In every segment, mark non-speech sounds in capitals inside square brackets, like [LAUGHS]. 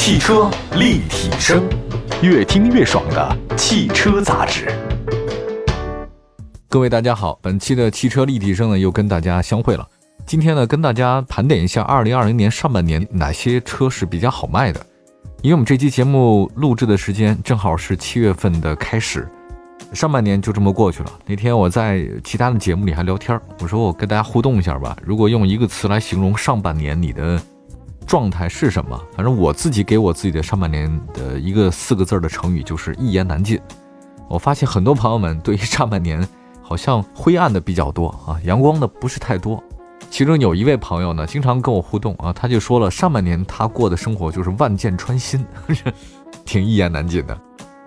汽车立体声，越听越爽的汽车杂志。各位大家好，本期的汽车立体声呢又跟大家相会了。今天呢跟大家盘点一下二零二零年上半年哪些车是比较好卖的。因为我们这期节目录制的时间正好是七月份的开始，上半年就这么过去了。那天我在其他的节目里还聊天，我说我跟大家互动一下吧。如果用一个词来形容上半年你的状态是什么？反正我自己给我自己的上半年的一个四个字的成语就是一言难尽。我发现很多朋友们对于上半年好像灰暗的比较多啊，阳光的不是太多。其中有一位朋友呢，经常跟我互动啊，他就说了，上半年他过的生活就是万箭穿心，[LAUGHS] 挺一言难尽的。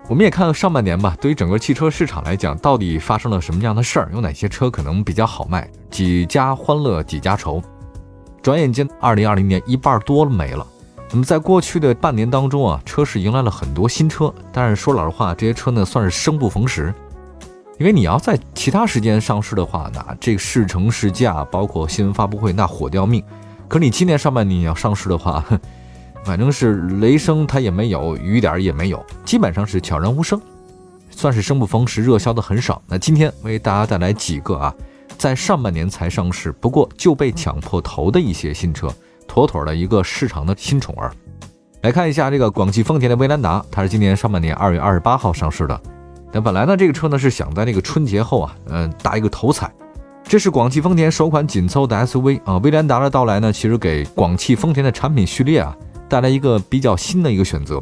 我们也看看上半年吧，对于整个汽车市场来讲，到底发生了什么样的事儿？有哪些车可能比较好卖？几家欢乐几家愁。转眼间，二零二零年一半多了没了。那么在过去的半年当中啊，车市迎来了很多新车，但是说老实话，这些车呢算是生不逢时。因为你要在其他时间上市的话，那这个试乘试驾，包括新闻发布会，那火掉命。可你今年上半年要上市的话，反正是雷声它也没有，雨点也没有，基本上是悄然无声，算是生不逢时，热销的很少。那今天为大家带来几个啊，在上半年才上市，不过就被抢破头的一些新车，妥妥的一个市场的新宠儿。来看一下这个广汽丰田的威兰达，它是今年上半年二月二十八号上市的。那本来呢，这个车呢是想在那个春节后啊，嗯，打一个头彩。这是广汽丰田首款紧凑的 SUV 啊，威兰达的到来呢，其实给广汽丰田的产品序列啊带来一个比较新的一个选择。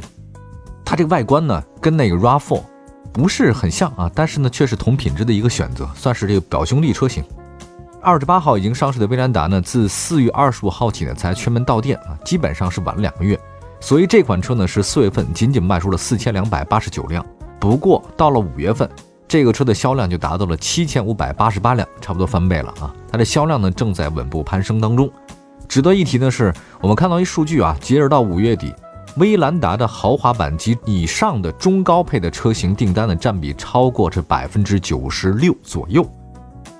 它这个外观呢，跟那个 RAV4 不是很像啊，但是呢，却是同品质的一个选择，算是这个表兄弟车型。二十八号已经上市的威兰达呢，自四月二十五号起呢才全门到店啊，基本上是晚了两个月，所以这款车呢是四月份仅仅卖出了四千两百八十九辆。不过到了五月份，这个车的销量就达到了七千五百八十八辆，差不多翻倍了啊！它的销量呢正在稳步攀升当中。值得一提的是，我们看到一数据啊，截止到五月底，威兰达的豪华版及以上的中高配的车型订单的占比超过这百分之九十六左右。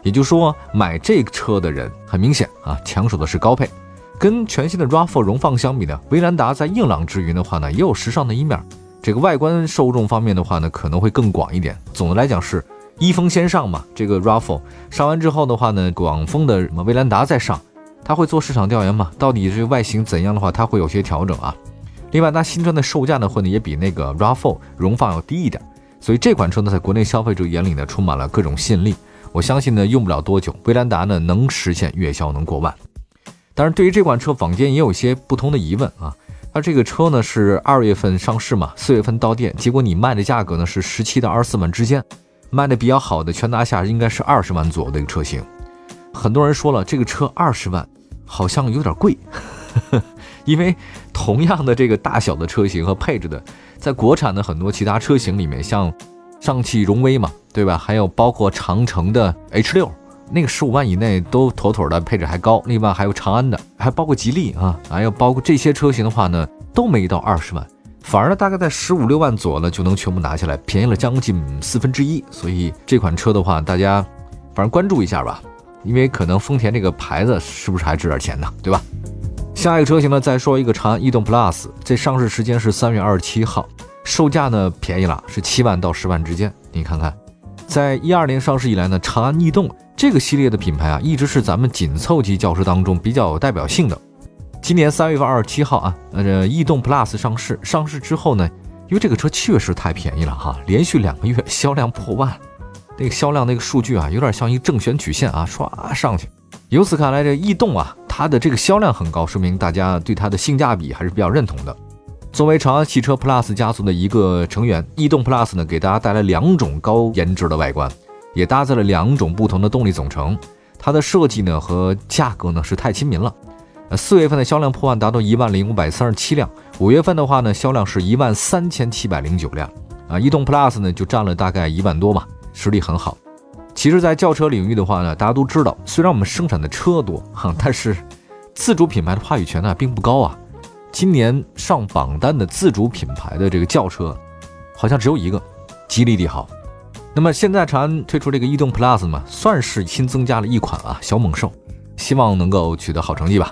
也就是说，买这个车的人很明显啊，抢手的是高配。跟全新的 RAV4 荣放相比呢，威兰达在硬朗之余的话呢，也有时尚的一面。这个外观受众方面的话呢，可能会更广一点。总的来讲是一风先上嘛。这个 RAV4 上完之后的话呢，广丰的什么威兰达再上，它会做市场调研嘛？到底这外形怎样的话，它会有些调整啊。另外，它新车的售价呢，会呢也比那个 RAV4 荣放要低一点，所以这款车呢，在国内消费者眼里呢，充满了各种吸引力。我相信呢，用不了多久，威兰达呢能实现月销能过万。但是对于这款车，坊间也有些不同的疑问啊。它这个车呢是二月份上市嘛，四月份到店，结果你卖的价格呢是十七到二十四万之间，卖的比较好的全拿下应该是二十万左右的一个车型。很多人说了，这个车二十万好像有点贵，呵 [LAUGHS] 呵因为同样的这个大小的车型和配置的，在国产的很多其他车型里面，像上汽荣威嘛，对吧？还有包括长城的 H 六。那个十五万以内都妥妥的，配置还高。另外还有长安的，还包括吉利啊，还有包括这些车型的话呢，都没到二十万，反而呢大概在十五六万左右呢就能全部拿下来，便宜了将近四分之一。所以这款车的话，大家反正关注一下吧，因为可能丰田这个牌子是不是还值点钱呢？对吧？下一个车型呢，再说一个长安逸动 Plus，这上市时间是三月二十七号，售价呢便宜了，是七万到十万之间。你看看，在一二年上市以来呢，长安逸动。这个系列的品牌啊，一直是咱们紧凑级轿车当中比较有代表性的。今年三月份二十七号啊，呃，逸动 Plus 上市。上市之后呢，因为这个车确实太便宜了哈，连续两个月销量破万，那个销量那个数据啊，有点像一个正弦曲线啊，唰上去。由此看来，这逸动啊，它的这个销量很高，说明大家对它的性价比还是比较认同的。作为长安汽车 Plus 家族的一个成员，逸动 Plus 呢，给大家带来两种高颜值的外观。也搭载了两种不同的动力总成，它的设计呢和价格呢是太亲民了。呃，四月份的销量破万，达到一万零五百三十七辆；五月份的话呢，销量是一万三千七百零九辆。啊，逸动 Plus 呢就占了大概一万多嘛，实力很好。其实，在轿车领域的话呢，大家都知道，虽然我们生产的车多哈，但是自主品牌的话语权呢并不高啊。今年上榜单的自主品牌的这个轿车，好像只有一个，吉利帝豪。那么现在长安推出这个逸动 Plus 嘛，算是新增加了一款啊小猛兽，希望能够取得好成绩吧。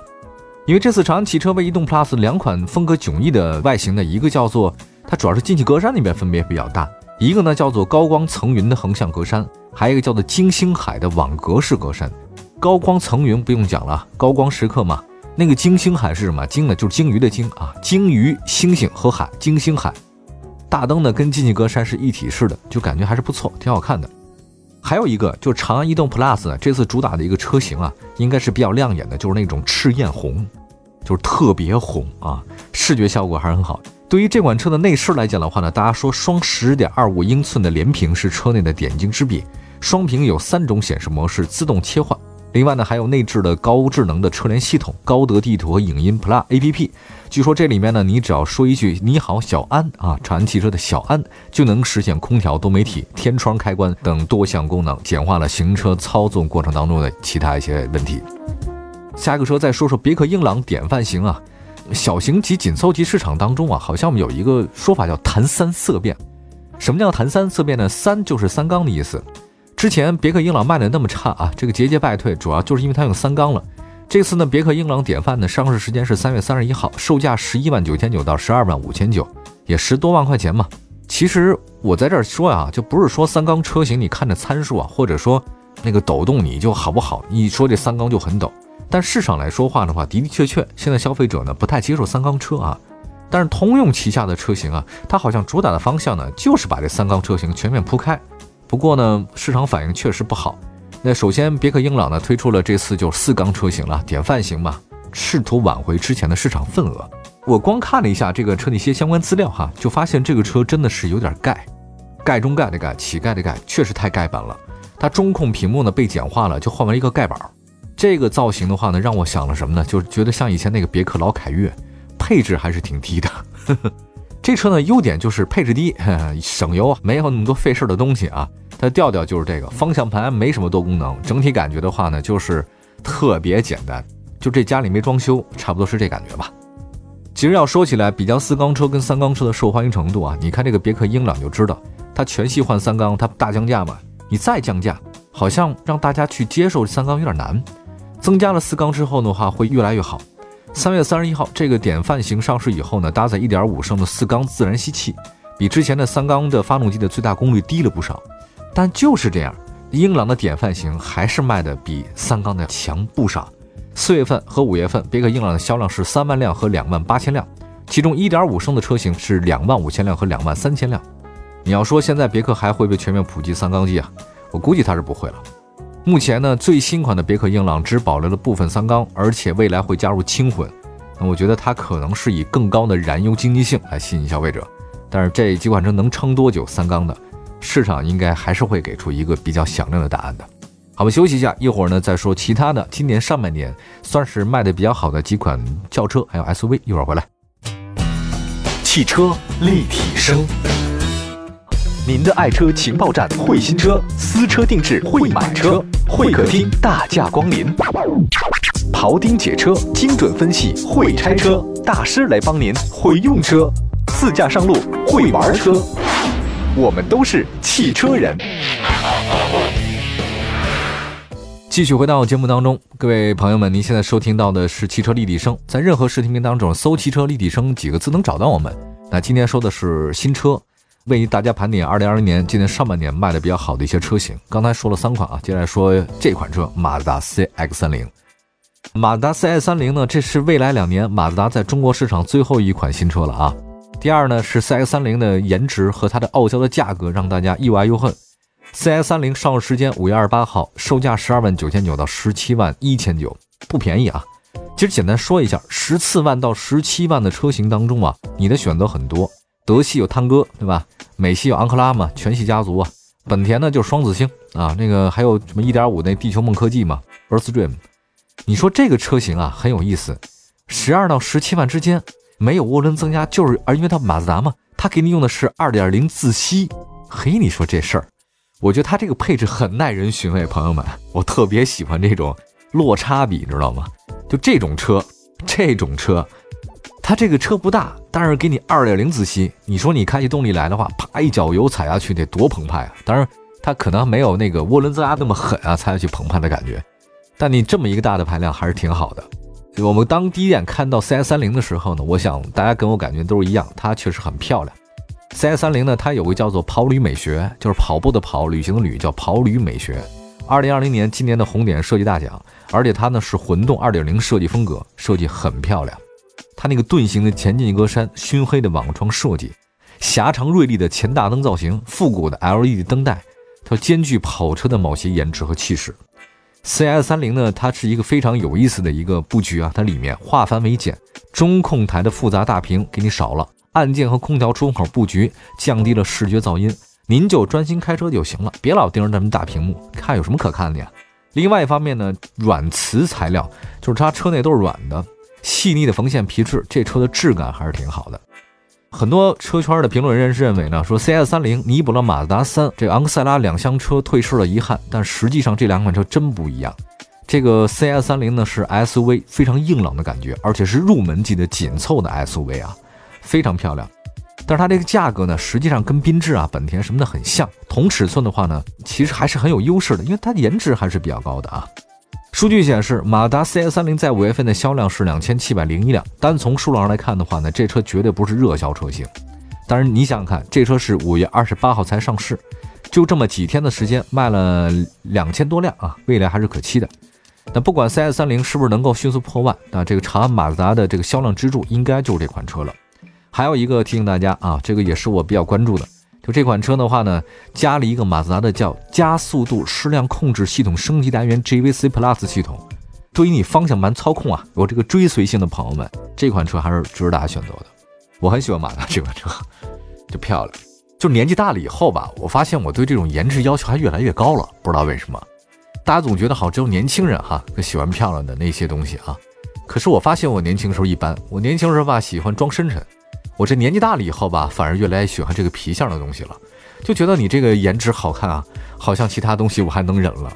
因为这次长安汽车为逸动 Plus 两款风格迥异的外形呢，一个叫做它主要是进气格栅那边分别比较大，一个呢叫做高光层云的横向格栅，还有一个叫做金星海的网格式格栅。高光层云不用讲了，高光时刻嘛。那个金星海是什么？鲸呢就是鲸鱼的鲸啊，鲸鱼、星星和海，金星海。大灯呢跟进气格栅是一体式的，就感觉还是不错，挺好看的。还有一个就是长安逸动 Plus 呢，这次主打的一个车型啊，应该是比较亮眼的，就是那种赤焰红。就是特别红啊，视觉效果还是很好。对于这款车的内饰来讲的话呢，大家说双十点二五英寸的连屏是车内的点睛之笔，双屏有三种显示模式自动切换。另外呢，还有内置的高智能的车联系统、高德地图和影音 Plus APP。据说这里面呢，你只要说一句“你好，小安”啊，长安汽车的小安就能实现空调、多媒体、天窗开关等多项功能，简化了行车操纵过程当中的其他一些问题。下一个车再说说别克英朗典范型啊，小型及紧凑级市场当中啊，好像我们有一个说法叫“谈三色变”。什么叫谈三色变呢？三就是三缸的意思。之前别克英朗卖的那么差啊，这个节节败退，主要就是因为它用三缸了。这次呢，别克英朗典范的上市时间是三月三十一号，售价十一万九千九到十二万五千九，也十多万块钱嘛。其实我在这儿说呀，就不是说三缸车型你看着参数啊，或者说那个抖动你就好不好？你说这三缸就很抖。但市场来说话的话，的的确确，现在消费者呢不太接受三缸车啊。但是通用旗下的车型啊，它好像主打的方向呢，就是把这三缸车型全面铺开。不过呢，市场反应确实不好。那首先，别克英朗呢推出了这次就四缸车型了，典范型嘛，试图挽回之前的市场份额。我光看了一下这个车的一些相关资料哈，就发现这个车真的是有点盖，盖中盖的盖，乞丐的盖，确实太盖板了。它中控屏幕呢被简化了，就换为一个盖板。这个造型的话呢，让我想了什么呢？就是觉得像以前那个别克老凯越，配置还是挺低的。[LAUGHS] 这车呢，优点就是配置低，[LAUGHS] 省油，没有那么多费事的东西啊。它调调就是这个，方向盘没什么多功能，整体感觉的话呢，就是特别简单。就这家里没装修，差不多是这感觉吧。其实要说起来，比较四缸车跟三缸车的受欢迎程度啊，你看这个别克英朗就知道，它全系换三缸，它大降价嘛。你再降价，好像让大家去接受三缸有点难。增加了四缸之后的话，会越来越好。三月三十一号，这个典范型上市以后呢，搭载一点五升的四缸自然吸气，比之前的三缸的发动机的最大功率低了不少。但就是这样，英朗的典范型还是卖的比三缸的强不少。四月份和五月份，别克英朗的销量是三万辆和两万八千辆，其中一点五升的车型是两万五千辆和两万三千辆。你要说现在别克还会不会全面普及三缸机啊？我估计它是不会了。目前呢，最新款的别克英朗只保留了部分三缸，而且未来会加入轻混。那我觉得它可能是以更高的燃油经济性来吸引消费者。但是这几款车能撑多久？三缸的市场应该还是会给出一个比较响亮的答案的。好，我们休息一下，一会儿呢再说其他的。今年上半年算是卖的比较好的几款轿车还有 SUV，一会儿回来。汽车立体声。您的爱车情报站，会新车，私车定制，会买车，会客厅大驾光临，庖丁解车，精准分析，会拆车大师来帮您，会用车，自驾上路，会玩车，我们都是汽车人。继续回到节目当中，各位朋友们，您现在收听到的是汽车立体声，在任何视听屏当中搜“汽车立体声”几个字能找到我们。那今天说的是新车。为大家盘点二零二零年今年上半年卖的比较好的一些车型。刚才说了三款啊，接下来说这款车，马自达 CX 三零。马自达 CX 三零呢，这是未来两年马自达在中国市场最后一款新车了啊。第二呢是 CX 三零的颜值和它的傲娇的价格让大家又爱又恨。CX 三零上市时间五月二十八号，售价十二万九千九到十七万一千九，不便宜啊。其实简单说一下，十四万到十七万的车型当中啊，你的选择很多。德系有探戈，对吧？美系有昂克拉嘛，全系家族啊。本田呢就是双子星啊，那个还有什么1.5那地球梦科技嘛，Earth Dream。你说这个车型啊很有意思，十二到十七万之间没有涡轮增压，就是而因为它马自达嘛，它给你用的是2.0自吸。嘿，你说这事儿，我觉得它这个配置很耐人寻味，朋友们，我特别喜欢这种落差比，知道吗？就这种车，这种车。它这个车不大，但是给你二点零自吸，你说你开起动力来的话，啪一脚油踩下去得多澎湃啊！当然，它可能没有那个涡轮增压那么狠啊，踩下去澎湃的感觉。但你这么一个大的排量还是挺好的。我们当第一眼看到 CS 三零的时候呢，我想大家跟我感觉都是一样，它确实很漂亮。CS 三零呢，它有个叫做跑旅美学，就是跑步的跑，旅行的旅，叫跑旅美学。二零二零年今年的红点设计大奖，而且它呢是混动二点零设计风格，设计很漂亮。它那个盾形的前进格栅、熏黑的网窗设计、狭长锐利的前大灯造型、复古的 LED 灯带，它兼具跑车的某些颜值和气势。CS 三零呢，它是一个非常有意思的一个布局啊，它里面化繁为简，中控台的复杂大屏给你少了，按键和空调出风口布局降低了视觉噪音，您就专心开车就行了，别老盯着那么大屏幕看，有什么可看的呀？另外一方面呢，软磁材料就是它车内都是软的，细腻的缝线皮质，这车的质感还是挺好的。很多车圈的评论人士认为呢，说 CS 三零弥补了马自达三这昂克赛拉两厢车退市的遗憾，但实际上这两款车真不一样。这个 CS 三零呢是 SUV，非常硬朗的感觉，而且是入门级的紧凑的 SUV 啊，非常漂亮。但是它这个价格呢，实际上跟缤智啊、本田什么的很像，同尺寸的话呢，其实还是很有优势的，因为它颜值还是比较高的啊。数据显示，马达 CS30 在五月份的销量是两千七百零一辆。单从数量上来看的话呢，这车绝对不是热销车型。但是你想想看，这车是五月二十八号才上市，就这么几天的时间卖了两千多辆啊，未来还是可期的。那不管 CS30 是不是能够迅速破万，那这个长安马自达的这个销量支柱应该就是这款车了。还有一个提醒大家啊，这个也是我比较关注的。就这款车的话呢，加了一个马自达的叫加速度矢量控制系统升级单元 GVC Plus 系统，对于你方向盘操控啊有这个追随性的朋友们，这款车还是值得大家选择的。我很喜欢马自达这款车，就漂亮。就年纪大了以后吧，我发现我对这种颜值要求还越来越高了，不知道为什么。大家总觉得好只有年轻人哈喜欢漂亮的那些东西啊，可是我发现我年轻时候一般，我年轻时候吧喜欢装深沉。我这年纪大了以后吧，反而越来越喜欢这个皮相的东西了，就觉得你这个颜值好看啊，好像其他东西我还能忍了。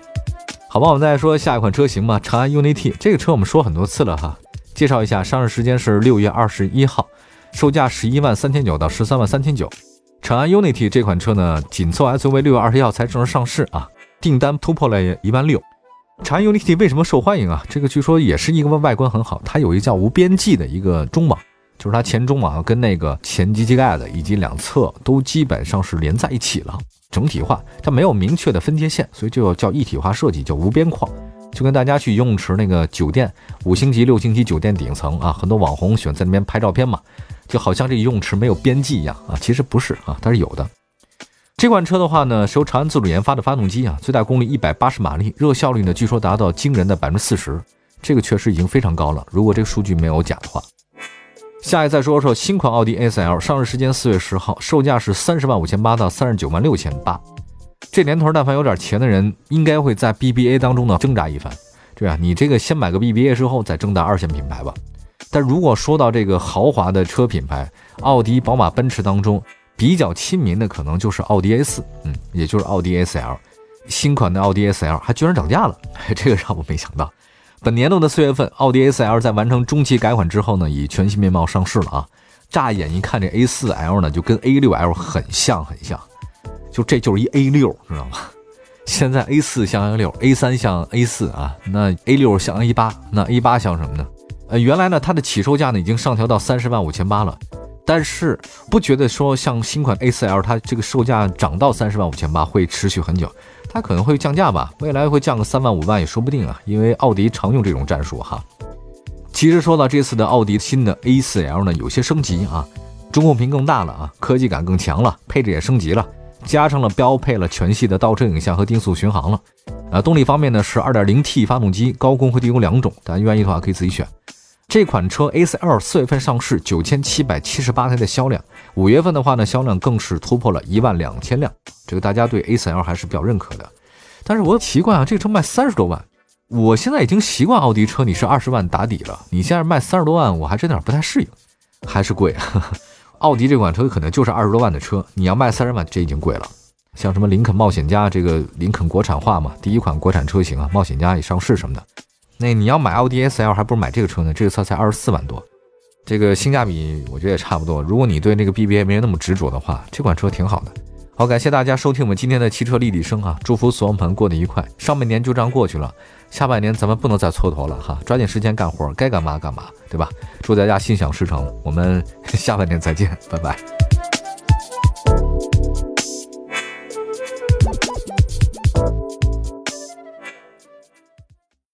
好吧，我们再说下一款车型吧，长安 UNI-T 这个车我们说很多次了哈，介绍一下，上市时间是六月二十一号，售价十一万三千九到十三万三千九。长安 UNI-T 这款车呢，紧凑 SUV，六月二十一号才正式上市啊，订单突破了一万六。长安 UNI-T 为什么受欢迎啊？这个据说也是一个外观很好，它有一个叫无边际的一个中网。就是它前中网跟那个前机机盖子以及两侧都基本上是连在一起了，整体化，它没有明确的分界线，所以就叫一体化设计，叫无边框。就跟大家去游泳池那个酒店五星级、六星级酒店顶层啊，很多网红喜欢在那边拍照片嘛，就好像这游泳池没有边际一样啊，其实不是啊，它是有的。这款车的话呢，是由长安自主研发的发动机啊，最大功率一百八十马力，热效率呢据说达到惊人的百分之四十，这个确实已经非常高了。如果这个数据没有假的话。下一再说说新款奥迪 A4L，上市时间四月十号，售价是三十万五千八到三十九万六千八。这年头，但凡有点钱的人，应该会在 BBA 当中呢挣扎一番。对啊，你这个先买个 BBA 之后再挣扎二线品牌吧。但如果说到这个豪华的车品牌，奥迪、宝马、奔驰当中比较亲民的，可能就是奥迪 A4，嗯，也就是奥迪 A4L。新款的奥迪 A4L 还居然涨价了，[LAUGHS] 这个让我没想到。本年度的四月份，奥迪 A4L 在完成中期改款之后呢，以全新面貌上市了啊！乍眼一看，这 A4L 呢就跟 A6L 很像很像，就这就是一 A6，知道吗？[LAUGHS] 现在 A4 像 A6，A3 像 A4 啊，那 A6 像 A8，那 A8 像什么呢？呃，原来呢它的起售价呢已经上调到三十万五千八了，但是不觉得说像新款 A4L 它这个售价涨到三十万五千八会持续很久。它可能会降价吧，未来会降个三万五万也说不定啊，因为奥迪常用这种战术哈。其实说到这次的奥迪新的 A4L 呢，有些升级啊，中控屏更大了啊，科技感更强了，配置也升级了，加上了标配了全系的倒车影像和定速巡航了。啊，动力方面呢是 2.0T 发动机，高功和低功两种，大家愿意的话可以自己选。这款车 A4L 四月份上市，九千七百七十八台的销量，五月份的话呢，销量更是突破了一万两千辆。这个大家对 A4L 还是比较认可的。但是我奇怪啊，这个车卖三十多万，我现在已经习惯奥迪车，你是二十万打底了，你现在卖三十多万，我还真有点不太适应，还是贵。奥迪这款车可能就是二十多万的车，你要卖三十万，这已经贵了。像什么林肯冒险家，这个林肯国产化嘛，第一款国产车型啊，冒险家也上市什么的。那你要买奥迪 A4L，还不如买这个车呢。这个车才二十四万多，这个性价比我觉得也差不多。如果你对那个 BBA 没那么执着的话，这款车挺好的。好，感谢大家收听我们今天的汽车立体声啊！祝福所有朋友过得愉快。上半年就这样过去了，下半年咱们不能再蹉跎了哈，抓紧时间干活，该干嘛干嘛，对吧？祝大家心想事成，我们 [LAUGHS] 下半年再见，拜拜。